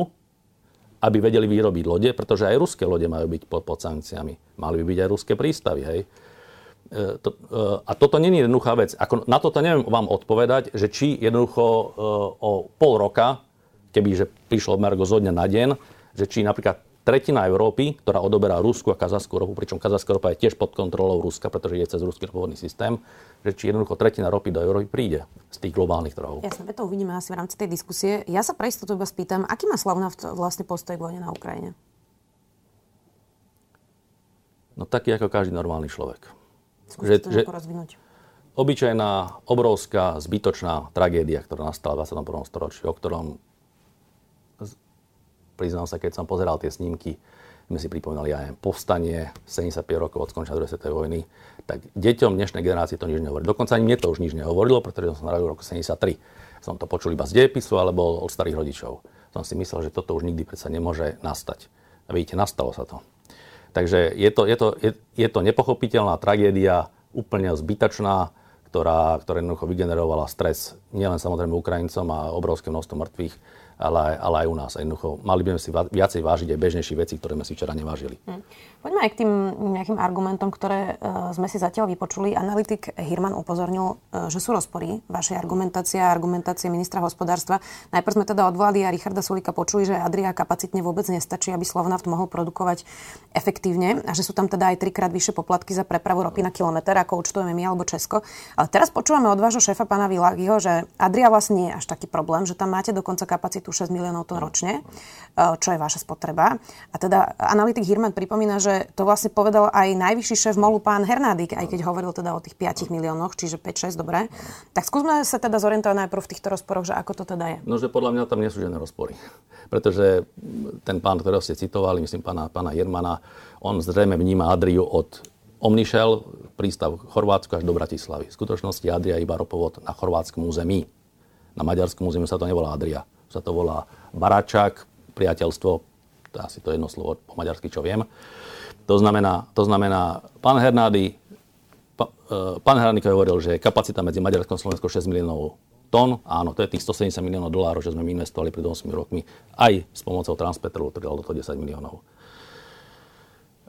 aby vedeli vyrobiť lode, pretože aj ruské lode majú byť pod, pod sankciami. Mali by byť aj ruské prístavy. Hej. E, to, e, a toto není jednoduchá vec. Ako, na toto neviem vám odpovedať, že či jednoducho e, o pol roka, keby že prišlo Mergo zo dňa na deň, že či napríklad tretina Európy, ktorá odoberá Rusku a kazachskú ropu, pričom kazachská ropa je tiež pod kontrolou Ruska, pretože je cez ruský ropovodný systém, že či jednoducho tretina ropy do Európy príde z tých globálnych trhov. Jasne, to uvidíme asi v rámci tej diskusie. Ja sa pre istotu iba spýtam, aký má Slavna vlastne postoj k vojne na Ukrajine? No taký ako každý normálny človek. Skúste to že, rozvinúť. Obyčajná, obrovská, zbytočná tragédia, ktorá nastala v 21. storočí, o ktorom priznám sa, keď som pozeral tie snímky, sme si pripomínali aj povstanie 75 rokov od skončenia druhej svetovej vojny, tak deťom dnešnej generácie to nič nehovorí. Dokonca ani mne to už nič nehovorilo, pretože som narodil v roku 73. Som to počul iba z dejepisu alebo od starých rodičov. Som si myslel, že toto už nikdy predsa nemôže nastať. A vidíte, nastalo sa to. Takže je to, je to, je, je to nepochopiteľná tragédia, úplne zbytačná, ktorá, ktorá jednoducho vygenerovala stres nielen samozrejme Ukrajincom a obrovské množstvo mŕtvych, ale, ale aj u nás. Jednoducho, mali by sme si viacej vážiť aj bežnejšie veci, ktoré sme si včera nevážili. Hm. Poďme aj k tým nejakým argumentom, ktoré uh, sme si zatiaľ vypočuli. Analytik Hirman upozornil, uh, že sú rozpory vašej argumentácie a argumentácie ministra hospodárstva. Najprv sme teda od vlády a Richarda Sulika počuli, že Adria kapacitne vôbec nestačí, aby Slovnaft mohol produkovať efektívne a že sú tam teda aj trikrát vyššie poplatky za prepravu ropy na kilometr, ako účtujeme my alebo Česko. Ale teraz počúvame od vášho šéfa pána Világiho, že Adria vlastne nie je až taký problém, že tam máte dokonca kapacitu 6 miliónov tón ročne, uh, čo je vaša spotreba. A teda analytik Hirman pripomína, že to vlastne povedal aj najvyšší šéf MOLu pán Hernádik, aj keď hovoril teda o tých 5 miliónoch, čiže 5-6, dobre. Tak skúsme sa teda zorientovať najprv v týchto rozporoch, že ako to teda je. No, že podľa mňa tam nie sú žiadne rozpory. Pretože ten pán, ktorého ste citovali, myslím pána, pána Jermana, on zrejme vníma Adriu od Omnišel, prístav Chorvátsko až do Bratislavy. V skutočnosti Adria je iba ropovod na chorvátskom území. Na maďarskom území sa to nevolá Adria. Sa to volá Baračák, priateľstvo, to asi to jedno slovo po maďarsky, čo viem. To znamená, to znamená pán Hernády, e, pán Hernády hovoril, že kapacita medzi Maďarskom a Slovenskom 6 miliónov tón. Áno, to je tých 170 miliónov dolárov, že sme investovali pred 8 rokmi aj s pomocou Transpetru, ktorý dal do toho 10 miliónov.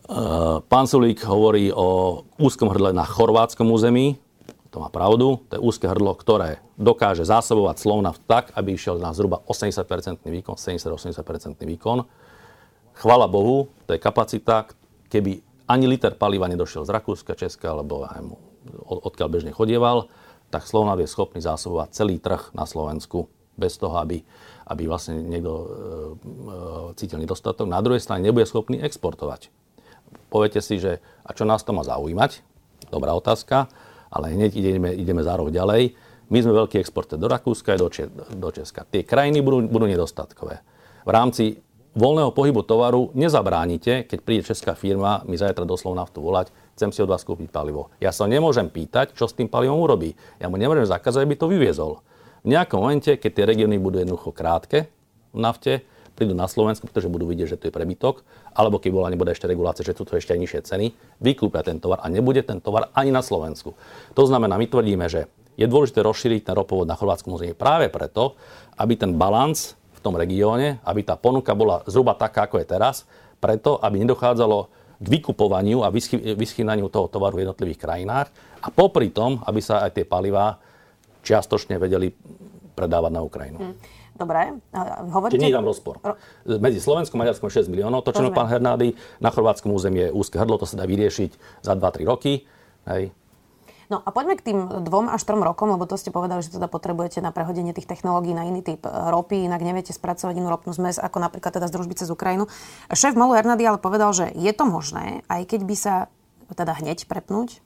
E, pán Sulík hovorí o úzkom hrdle na chorvátskom území. To má pravdu. To je úzke hrdlo, ktoré dokáže zásobovať Slovnaft tak, aby išiel na zhruba 80% výkon, 70-80% výkon. Chvala Bohu, to je kapacita, keby ani liter paliva nedošiel z Rakúska, Česka, alebo aj od, odkiaľ bežne chodieval, tak Slovnav je schopný zásobovať celý trh na Slovensku bez toho, aby, aby vlastne niekto e, e, cítil nedostatok. Na druhej strane nebude schopný exportovať. Poviete si, že a čo nás to má zaujímať? Dobrá otázka, ale hneď ideme, ideme rok ďalej. My sme veľký exportér do Rakúska a do, do Česka. Tie krajiny budú, budú nedostatkové. V rámci voľného pohybu tovaru nezabránite, keď príde česká firma mi zajtra doslovná naftu volať, chcem si od vás kúpiť palivo. Ja sa nemôžem pýtať, čo s tým palivom urobí. Ja mu nemôžem zakázať, aby to vyviezol. V nejakom momente, keď tie regióny budú jednoducho krátke v nafte, prídu na Slovensku, pretože budú vidieť, že to je prebytok, alebo keď bola nebude ešte regulácia, že tu ešte aj nižšie ceny, vykúpia ten tovar a nebude ten tovar ani na Slovensku. To znamená, my tvrdíme, že je dôležité rozšíriť ten ropovod na chorvátskom území práve preto, aby ten balans tom regióne, aby tá ponuka bola zhruba taká, ako je teraz, preto, aby nedochádzalo k vykupovaniu a vyschýnaniu toho tovaru v jednotlivých krajinách a popri tom, aby sa aj tie palivá čiastočne vedeli predávať na Ukrajinu. Hmm. Dobre. Hovoríte... Čiže nie je tam rozpor. Medzi Slovenskom a Maďarskom 6 miliónov. To, čo pán Hernády na chorvátskom území je úzke hrdlo, to sa dá vyriešiť za 2-3 roky. Hej. No a poďme k tým dvom až trom rokom, lebo to ste povedali, že teda potrebujete na prehodenie tých technológií na iný typ e, ropy, inak neviete spracovať inú ropnú zmes, ako napríklad teda z družby cez Ukrajinu. Šéf Molu Hernady ale povedal, že je to možné, aj keď by sa teda hneď prepnúť,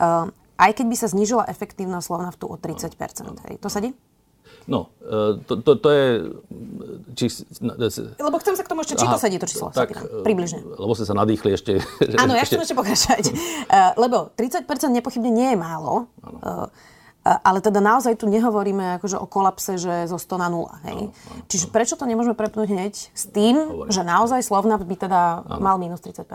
uh, aj keď by sa znížila efektívnosť Slovnaftu o 30 Hej, To sedí? No, e, to, to, to je... Či, no, lebo chcem sa k tomu ešte, či aha, to sedí to číslo. Tak, sedí, približne. Lebo ste sa nadýchli ešte. Áno, ja chcem ešte pokračovať. Uh, lebo 30% nepochybne nie je málo. Ale teda naozaj tu nehovoríme akože o kolapse, že zo 100 na 0. Hej? Áno, áno, Čiže prečo to nemôžeme prepnúť hneď s tým, Hovorím. že naozaj Slovnaft by teda áno. mal minus 30%?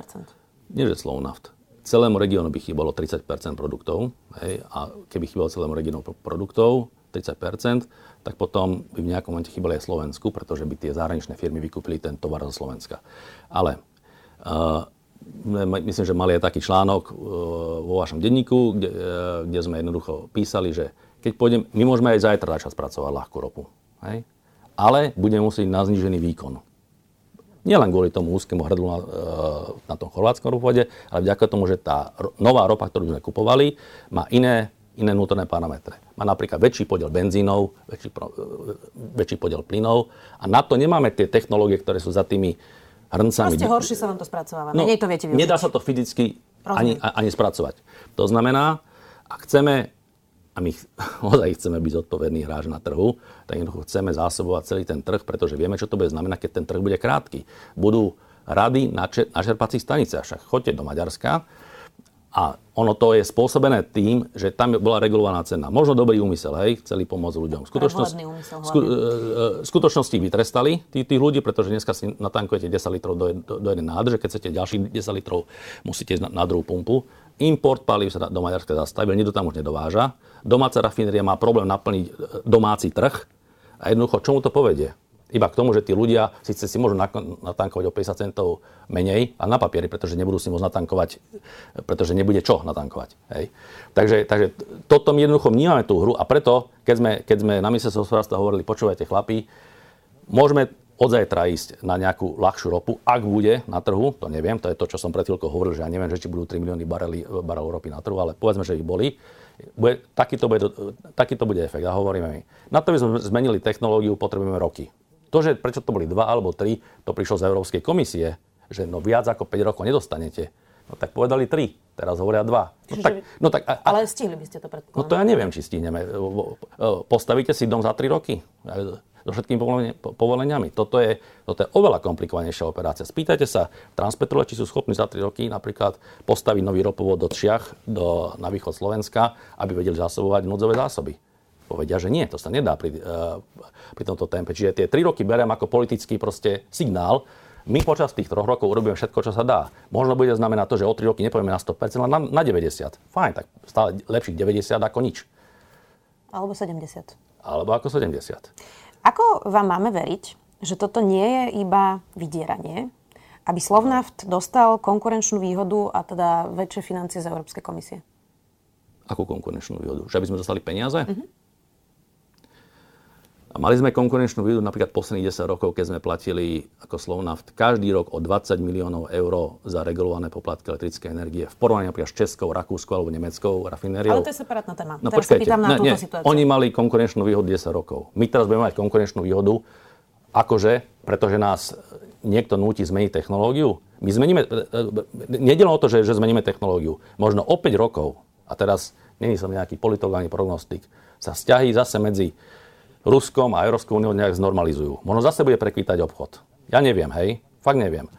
Nie, že Slovnaft. Celému regiónu by chýbalo 30% produktov. Hej? A keby chýbalo celému regiónu produktov, 30%, tak potom by v nejakom momente chýbali aj Slovensku, pretože by tie zahraničné firmy vykúpili ten tovar zo Slovenska. Ale uh, myslím, že mali aj taký článok uh, vo vašom denníku, kde, uh, kde sme jednoducho písali, že keď pôjdem, my môžeme aj zajtra začať spracovať ľahkú ropu. Hej? Ale budeme musieť na znížený výkon. Nielen kvôli tomu úzkému hrdlu na, na tom chorvátskom ropode, ale vďaka tomu, že tá nová ropa, ktorú sme kupovali, má iné iné vnútorné parametre. Má napríklad väčší podiel benzínov, väčší, väčší podiel plynov a na to nemáme tie technológie, ktoré sú za tými hrncami. Proste horšie sa vám to spracováva. No, Menej to viete využiť. Nedá sa to fyzicky ani, ani spracovať. To znamená, ak chceme a my ozaj chceme byť zodpovedný hráč na trhu, tak jednoducho chceme zásobovať celý ten trh, pretože vieme, čo to bude znamenať, keď ten trh bude krátky. Budú rady na, če- na čerpacích staniciach. Však choďte do Maďarska, a ono to je spôsobené tým, že tam bola regulovaná cena. Možno dobrý úmysel, hej, chceli pomôcť ľuďom. Skutočnosť, úmysel, sku, e, e, skutočnosti vytrestali tých, tých ľudí, pretože dneska si natankujete 10 litrov do, do, do jednej nádrže, keď chcete ďalších 10 litrov, musíte ísť na, na druhú pumpu. import palív sa do Maďarska zastavil, nikto tam už nedováža. Domáca rafinéria má problém naplniť e, domáci trh a jednoducho, čomu to povedie? Iba k tomu, že tí ľudia síce si môžu natankovať o 50 centov menej a na papieri, pretože nebudú si môcť natankovať, pretože nebude čo natankovať. Hej. Takže, takže toto my jednoducho vnímame tú hru a preto, keď sme, keď sme na ministerstve hospodárstva hovorili, počúvajte chlapí, môžeme od zajtra ísť na nejakú ľahšiu ropu, ak bude na trhu, to neviem, to je to, čo som pred chvíľkou hovoril, že ja neviem, že či budú 3 milióny barelov ropy na trhu, ale povedzme, že ich boli, bude, takýto, bude, takýto bude efekt, a hovoríme my. Na to by sme zmenili technológiu, potrebujeme roky. To, že prečo to boli dva alebo tri, to prišlo z Európskej komisie, že no viac ako 5 rokov nedostanete. No tak povedali tri, teraz hovoria dva. No, Čiže, tak, no, tak, a, ale stihli by ste to predpokladať. No to ja neviem, či stihneme. Postavíte si dom za 3 roky so všetkými povoleniami. Toto je, toto je oveľa komplikovanejšia operácia. Spýtajte sa Transpetrole, či sú schopní za 3 roky napríklad postaviť nový ropovod do Čiach do, na východ Slovenska, aby vedeli zásobovať núdzové zásoby. Povedia, že nie, to sa nedá pri, uh, pri tomto tempe. Čiže tie 3 roky beriem ako politický proste signál, my počas tých troch rokov urobíme všetko, čo sa dá. Možno bude znamenať to, že o 3 roky nepovieme na 100%, ale na, na 90. Fajn, tak stále lepších 90 ako nič. Alebo 70. Alebo ako 70. Ako vám máme veriť, že toto nie je iba vydieranie, aby Slovnaft dostal konkurenčnú výhodu a teda väčšie financie z Európskej komisie? Akú konkurenčnú výhodu? Že aby sme dostali peniaze? Mm-hmm. A mali sme konkurenčnú výhodu napríklad posledných 10 rokov, keď sme platili ako Slovnaft každý rok o 20 miliónov eur za regulované poplatky elektrické energie v porovnaní napríklad s Českou, Rakúskou alebo Nemeckou rafinériou. Ale to je separátna téma. No teraz počkajte, na ne, nie, oni mali konkurenčnú výhodu 10 rokov. My teraz budeme mať konkurenčnú výhodu, akože, pretože nás niekto núti zmeniť technológiu. My zmeníme, e, e, nedelom o to, že, že zmeníme technológiu. Možno o 5 rokov, a teraz není som nejaký politolog ani prognostik, sa vzťahy zase medzi Ruskom a Európskou úniou nejak znormalizujú. Možno zase bude prekvítať obchod. Ja neviem, hej, fakt neviem.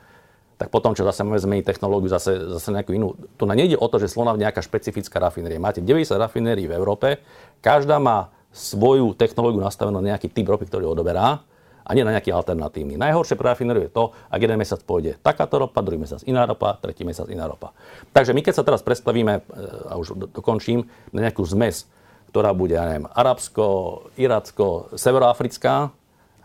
Tak potom, čo zase máme zmeniť technológiu, zase, zase nejakú inú. Tu na nejde o to, že Slonav nejaká špecifická rafinéria. Máte 90 rafinérií v Európe, každá má svoju technológiu nastavenú na nejaký typ ropy, ktorý odoberá a nie na nejaký alternatívny. Najhoršie pre rafinériu je to, ak jeden mesiac pôjde takáto ropa, druhý mesiac iná ropa, tretí mesiac iná ropa. Takže my keď sa teraz predstavíme, e, a už dokončím, na nejakú zmes ktorá bude, ja neviem, arabsko, iracko, severoafrická,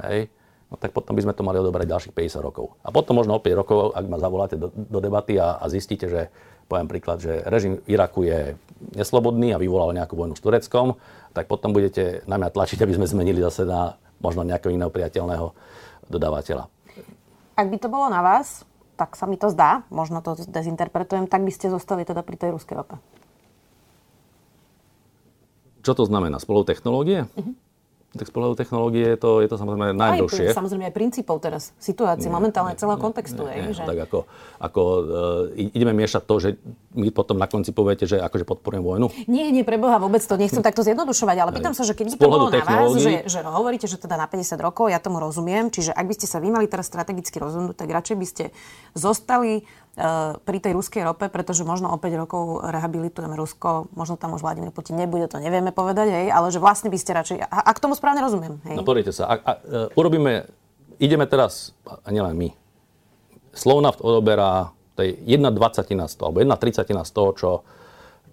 hej, no tak potom by sme to mali odobrať ďalších 50 rokov. A potom možno o 5 rokov, ak ma zavoláte do, do debaty a, a zistíte, že poviem príklad, že režim Iraku je neslobodný a vyvolal nejakú vojnu s Tureckom, tak potom budete na mňa tlačiť, aby sme zmenili zase na možno nejakého iného priateľného dodávateľa. Ak by to bolo na vás, tak sa mi to zdá, možno to dezinterpretujem, tak by ste zostali teda pri tej ruskej rope. Čo to znamená? Spolu technológie? Uh-huh. Tak z pohľadu technológie je to, je to samozrejme najdlhšie. Aj, samozrejme aj princípov teraz, situácie, momentálne celého kontextu. Nie, nie, že... Tak ako, ako uh, ideme miešať to, že my potom na konci poviete, že akože podporujem vojnu? Nie, nie, preboha, vôbec to nechcem takto zjednodušovať, ale pýtam sa, že keď by to bolo na vás, že, že hovoríte, že teda na 50 rokov, ja tomu rozumiem, čiže ak by ste sa vy mali teraz strategicky rozhodnúť, tak radšej by ste zostali pri tej ruskej rope, pretože možno o 5 rokov rehabilitujeme Rusko, možno tam už Vladimír Putin nebude, to nevieme povedať, hej, ale že vlastne by ste radšej, a, k tomu správne rozumiem. Hej? No pozrite sa, a, a, uh, urobíme, ideme teraz, a nielen my, Slovnaft odoberá je jedna dvacatina z toho, alebo jedna tricatina z toho, čo,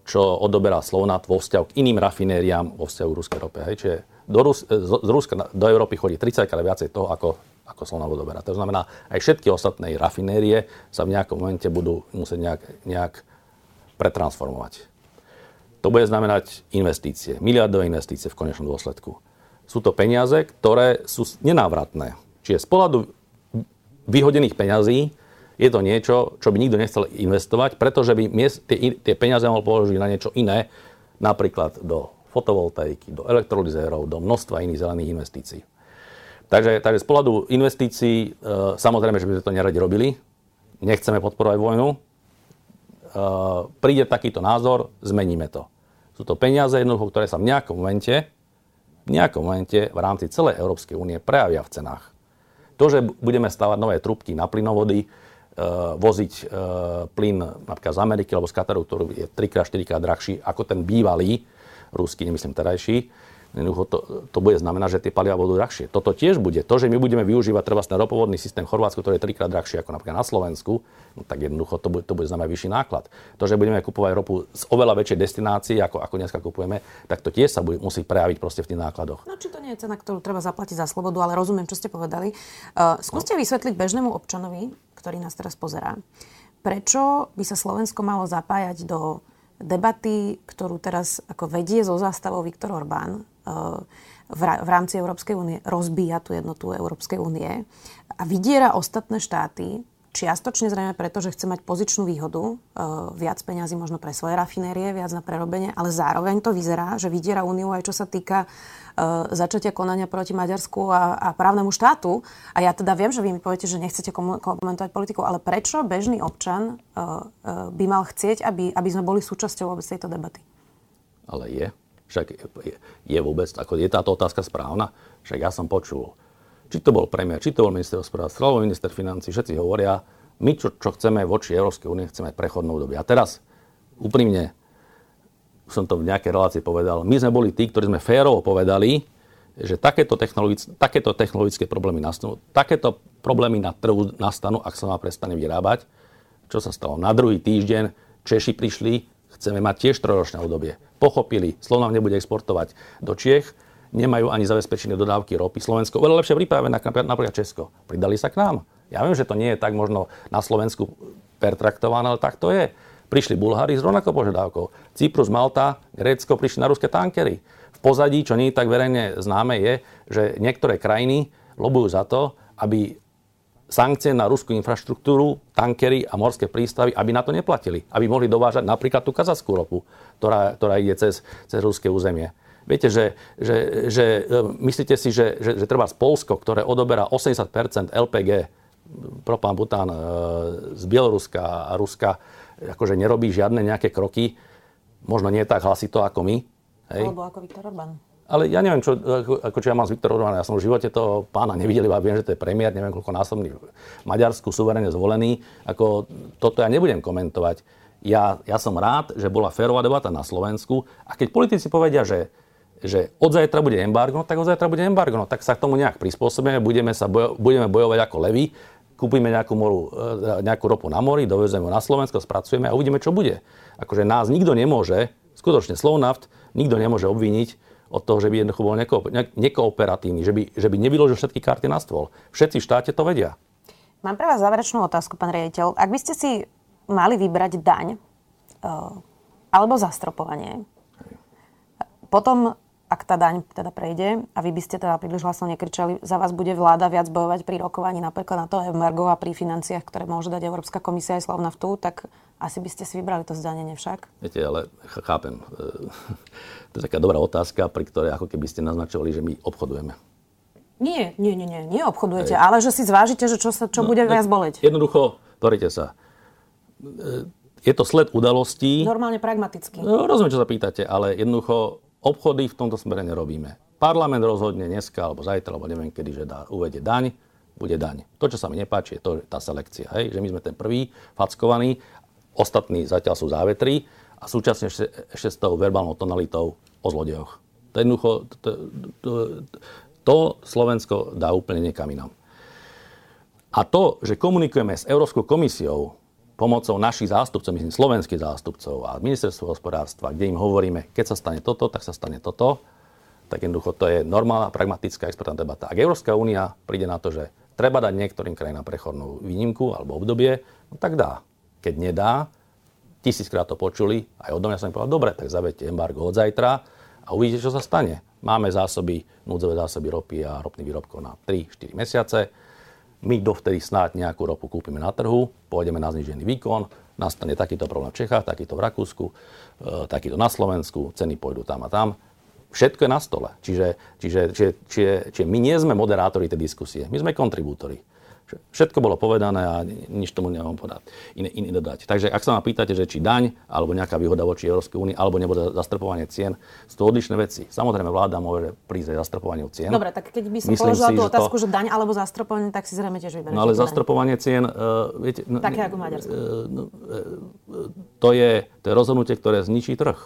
čo odoberá Slovnat vo vzťahu k iným rafinériám vo vzťahu ruskej rope. Hej. Čiže do Rus, z Ruska do Európy chodí 30 krát viacej toho, ako, ako Slovnat odoberá. To znamená, aj všetky ostatné rafinérie sa v nejakom momente budú musieť nejak, nejak pretransformovať. To bude znamenať investície, miliardové investície v konečnom dôsledku. Sú to peniaze, ktoré sú nenávratné. Čiže z pohľadu vyhodených peňazí je to niečo, čo by nikto nechcel investovať, pretože by tie, peniaze mohol položiť na niečo iné, napríklad do fotovoltaiky, do elektrolyzérov, do množstva iných zelených investícií. Takže, takže z pohľadu investícií, e, samozrejme, že by sme to neradi robili, nechceme podporovať vojnu, e, príde takýto názor, zmeníme to. Sú to peniaze jednoducho, ktoré sa v nejakom momente, v nejakom momente v rámci celej Európskej únie prejavia v cenách. To, že budeme stavať nové trubky na plynovody, Eh, voziť plyn napríklad z Ameriky alebo z Kataru, ktorý je 3 4 krát drahší ako ten bývalý, ruský, nemyslím terajší, Jednoducho to, to bude znamenať, že tie paliva budú drahšie. Toto tiež bude. To, že my budeme využívať treba na ropovodný systém v Chorvátsku, ktorý je trikrát drahší ako napríklad na Slovensku, no, tak jednoducho to bude, to bude znamenať vyšší náklad. To, že budeme kupovať ropu z oveľa väčšej destinácii, ako, ako dneska kupujeme, tak to tiež sa bude, musí prejaviť proste v tých nákladoch. No či to nie je cena, ktorú treba zaplatiť za slobodu, ale rozumiem, čo ste povedali. Uh, skúste no. vysvetliť bežnému občanovi, ktorý nás teraz pozerá, prečo by sa Slovensko malo zapájať do debaty, ktorú teraz ako vedie zo zástavou Viktor Orbán v rámci Európskej únie rozbíja tú jednotu Európskej únie a vydiera ostatné štáty, čiastočne zrejme preto, že chce mať pozičnú výhodu, viac peňazí možno pre svoje rafinérie, viac na prerobenie, ale zároveň to vyzerá, že vydiera úniu aj čo sa týka začatia konania proti Maďarsku a, a právnemu štátu. A ja teda viem, že vy mi poviete, že nechcete komentovať politiku, ale prečo bežný občan by mal chcieť, aby, aby sme boli súčasťou vôbec tejto debaty? Ale je. Však je, je vôbec, ako je táto otázka správna? Však ja som počul, či to bol premiér, či to bol minister hospodárstva, alebo minister financí, všetci hovoria, my čo, čo chceme voči Európskej únie, chceme prechodnú dobu. A teraz, úprimne, som to v nejakej relácii povedal, my sme boli tí, ktorí sme férovo povedali, že takéto, technologic, takéto technologické problémy nastanú, takéto problémy na trhu nastanú, ak sa má prestane vyrábať. Čo sa stalo? Na druhý týždeň Češi prišli, chceme mať tiež trojročné obdobie pochopili, Slovensko nebude exportovať do Čiech, nemajú ani zabezpečené dodávky ropy. Slovensko oveľa lepšie pripravené, napríklad Česko. Pridali sa k nám. Ja viem, že to nie je tak možno na Slovensku pertraktované, ale tak to je. Prišli Bulhári s rovnakou požiadavkou. Cyprus, Malta, Grécko prišli na ruské tankery. V pozadí, čo nie je tak verejne známe, je, že niektoré krajiny lobujú za to, aby sankcie na ruskú infraštruktúru, tankery a morské prístavy, aby na to neplatili. Aby mohli dovážať napríklad tú kazaskú ropu, ktorá, ktorá ide cez, cez ruské územie. Viete, že, že, že e, myslíte si, že, že, že treba z Polsko, ktoré odoberá 80% LPG, propán, bután e, z Bieloruska a Ruska, akože nerobí žiadne nejaké kroky, možno nie tak hlasito ako my. Hej? Alebo ako Viktor Orbán. Ale ja neviem, čo, ako, ako čo ja mám s Viktorom Orbánom. Ja som v živote toho pána nevidel, iba viem, že to je premiér, neviem koľko násobný v Maďarsku, suverene zvolený. Ako, toto ja nebudem komentovať. Ja, ja som rád, že bola férová debata na Slovensku a keď politici povedia, že, že od zajtra bude embargo, tak od zajtra bude embargo, no tak sa k tomu nejak prispôsobíme, budeme, sa bojo, budeme bojovať ako levy, kúpime nejakú, moru, e, nejakú ropu na mori, dovezeme na Slovensko, spracujeme a uvidíme, čo bude. Akože nás nikto nemôže, skutočne Slovnaft, nikto nemôže obviniť, od toho, že by jednoducho bol neko, nekooperatívny, že by, že by nevyložil všetky karty na stôl. Všetci v štáte to vedia. Mám pre vás záverečnú otázku, pán riaditeľ. Ak by ste si mali vybrať daň uh, alebo zastropovanie, potom ak tá daň teda prejde a vy by ste teda príliš hlasno nekričali, za vás bude vláda viac bojovať pri rokovaní napríklad na to embargo a pri financiách, ktoré môže dať Európska komisia aj Slovnaftu, tak asi by ste si vybrali to zdanenie však? Viete, ale chápem. To je taká dobrá otázka, pri ktorej ako keby ste naznačovali, že my obchodujeme. Nie, nie, nie, nie, nie obchodujete, Hej. ale že si zvážite, že čo, sa, čo no, bude viac boleť. Jednoducho, pozrite sa, je to sled udalostí. Normálne pragmaticky. No, rozumiem, čo sa pýtate, ale jednoducho obchody v tomto smere nerobíme. Parlament rozhodne dneska, alebo zajtra, alebo neviem kedy, že dá, uvede daň, bude daň. To, čo sa mi nepáči, je to, tá selekcia. Hej? Že my sme ten prvý fackovaní, ostatní zatiaľ sú závetrí a súčasne ešte, s tou verbálnou tonalitou o zlodejoch. To to, to, to Slovensko dá úplne niekam inám. A to, že komunikujeme s Európskou komisiou pomocou našich zástupcov, myslím slovenských zástupcov a ministerstvo hospodárstva, kde im hovoríme, keď sa stane toto, tak sa stane toto, tak jednoducho to je normálna, pragmatická expertná debata. Ak Európska únia príde na to, že treba dať niektorým krajinám prechodnú výnimku alebo obdobie, no tak dá. Keď nedá, tisíckrát to počuli, aj od ja som povedal, dobre, tak zavedte embargo od zajtra a uvidíte, čo sa stane. Máme zásoby, núdzové zásoby ropy a ropných výrobkov na 3-4 mesiace my dovtedy snáď nejakú ropu kúpime na trhu, pôjdeme na znižený výkon, nastane takýto problém v Čechách, takýto v Rakúsku, e, takýto na Slovensku, ceny pôjdu tam a tam. Všetko je na stole. Čiže, čiže, čiže, čiže, čiže my nie sme moderátori tej diskusie, my sme kontribútori. Všetko bolo povedané a nič tomu nemám podať, iné, iné dodať. Takže ak sa ma pýtate, že či daň, alebo nejaká výhoda voči Európskej únii, alebo nebude zastrpovanie cien, sú to odlišné veci. Samozrejme, vláda môže prísť aj zastropovaniu cien. Dobre, tak keď by som Myslím položila si, tú otázku, že, to... že daň alebo zastropovanie, tak si zrejme tiež vyberiete. No ale zastropovanie cien, uh, viete... Také ako v Maďarsku. Uh, no, uh, to, je, to je rozhodnutie, ktoré zničí trh.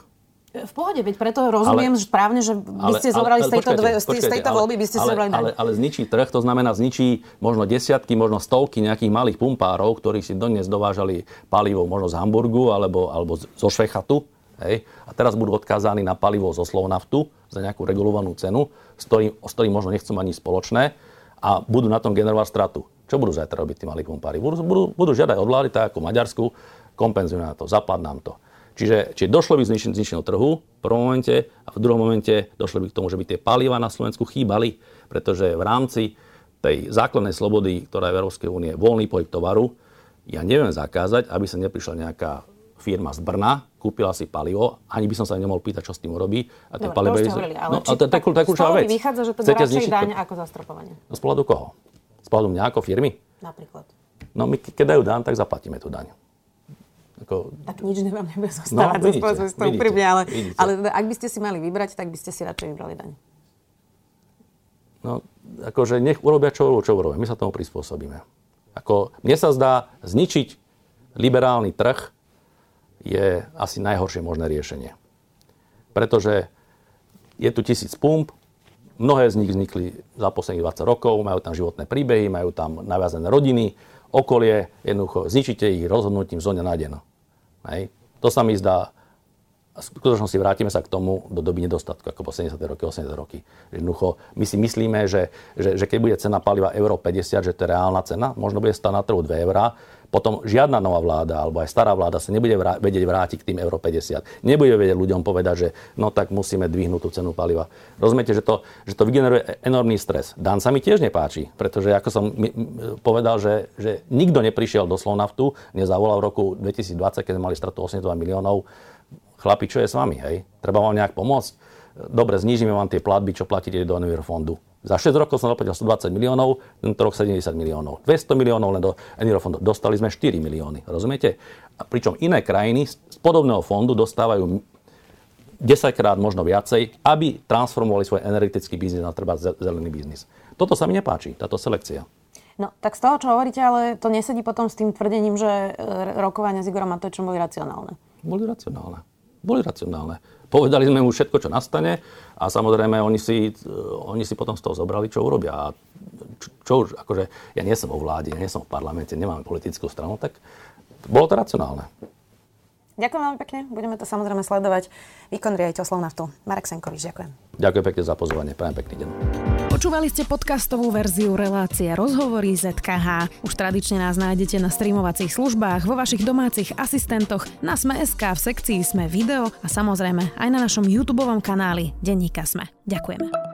V pohode, veď preto rozumiem ale, že správne, že by ste zobrali ale, ale, z tejto, dve, z tejto ale, voľby, by ste ale, zobrali ale, ale zničí trh, to znamená zničí možno desiatky, možno stovky nejakých malých pumpárov, ktorí si dodnes dovážali palivo možno z Hamburgu alebo, alebo zo Švechatu. Hej, a teraz budú odkázaní na palivo zo Slovnaftu za nejakú regulovanú cenu, s ktorým, s ktorým možno nechcú ani spoločné a budú na tom generovať stratu. Čo budú zajtra robiť tí malí pumpári? Budú, budú, budú žiadať od vlády, tak ako Maďarsku, kompenzujeme na to, zapad nám to. Čiže, čiže došlo by k trhu v prvom momente a v druhom momente došlo by k tomu, že by tie paliva na Slovensku chýbali, pretože v rámci tej základnej slobody, ktorá je v Európskej únie, voľný pohyb tovaru, ja neviem zakázať, aby sa neprišla nejaká firma z Brna, kúpila si palivo, ani by som sa nemohol pýtať, čo s tým urobí. A tie palivo... To ale no, či, tak, tak, tak, vec. vychádza, že to je radšej daň ako zastropovanie. No z pohľadu koho? Z pohľadu mňa ako firmy? Napríklad. No my keď dajú daň, tak zaplatíme tú daň. Ako... Tak nič vám nebude zostávať no, vidíte, z toho úprimne, ale, ale ak by ste si mali vybrať, tak by ste si radšej vybrali daň. No, akože nech urobia, čo, čo urobia. My sa tomu prispôsobíme. Ako, mne sa zdá, zničiť liberálny trh je asi najhoršie možné riešenie. Pretože je tu tisíc pump, mnohé z nich vznikli za posledných 20 rokov, majú tam životné príbehy, majú tam naviazané rodiny, okolie, jednoducho zničíte ich rozhodnutím dňa na deň. Hej. To sa mi zdá, v skutočnosti vrátime sa k tomu do doby nedostatku, ako po 70. roky, 80. roky. Jednoducho, my si myslíme, že, že, že keď bude cena paliva euro 50, že to je reálna cena, možno bude stáť na trhu 2 eurá, potom žiadna nová vláda alebo aj stará vláda sa nebude vrá- vedieť vrátiť k tým euro 50. Nebude vedieť ľuďom povedať, že no tak musíme dvihnúť tú cenu paliva. Rozumiete, že to, že to vygeneruje enormný stres. Dan sa mi tiež nepáči, pretože ako som mi, povedal, že, že nikto neprišiel do Slovnaftu, nezavolal v roku 2020, keď sme mali stratu 82 miliónov. Chlapi, čo je s vami? Hej? Treba vám nejak pomôcť? Dobre, znížime vám tie platby, čo platíte do Envirofondu. Za 6 rokov som zaplatil 120 miliónov, tento rok 70 miliónov. 200 miliónov len do Envirofondu. Dostali sme 4 milióny, rozumiete? A pričom iné krajiny z podobného fondu dostávajú 10 krát možno viacej, aby transformovali svoj energetický biznis na treba zelený biznis. Toto sa mi nepáči, táto selekcia. No, tak z toho, čo hovoríte, ale to nesedí potom s tým tvrdením, že e, rokovania s Igorom Matovičom boli racionálne. Boli racionálne. Boli racionálne. Povedali sme mu všetko, čo nastane a samozrejme oni si, oni si potom z toho zobrali, čo urobia. A čo, čo už, akože ja nie som vo vláde, nie som v parlamente, nemám politickú stranu, tak bolo to racionálne. Ďakujem veľmi pekne. Budeme to samozrejme sledovať. Výkon riaditeľ Slovnaftu. Marek Senkovič, ďakujem. Ďakujem pekne za pozvanie. Prajem pekný deň. Počúvali ste podcastovú verziu relácie Rozhovory ZKH. Už tradične nás nájdete na streamovacích službách, vo vašich domácich asistentoch, na Sme.sk, v sekcii Sme video a samozrejme aj na našom YouTube kanáli Denníka Sme. Ďakujeme.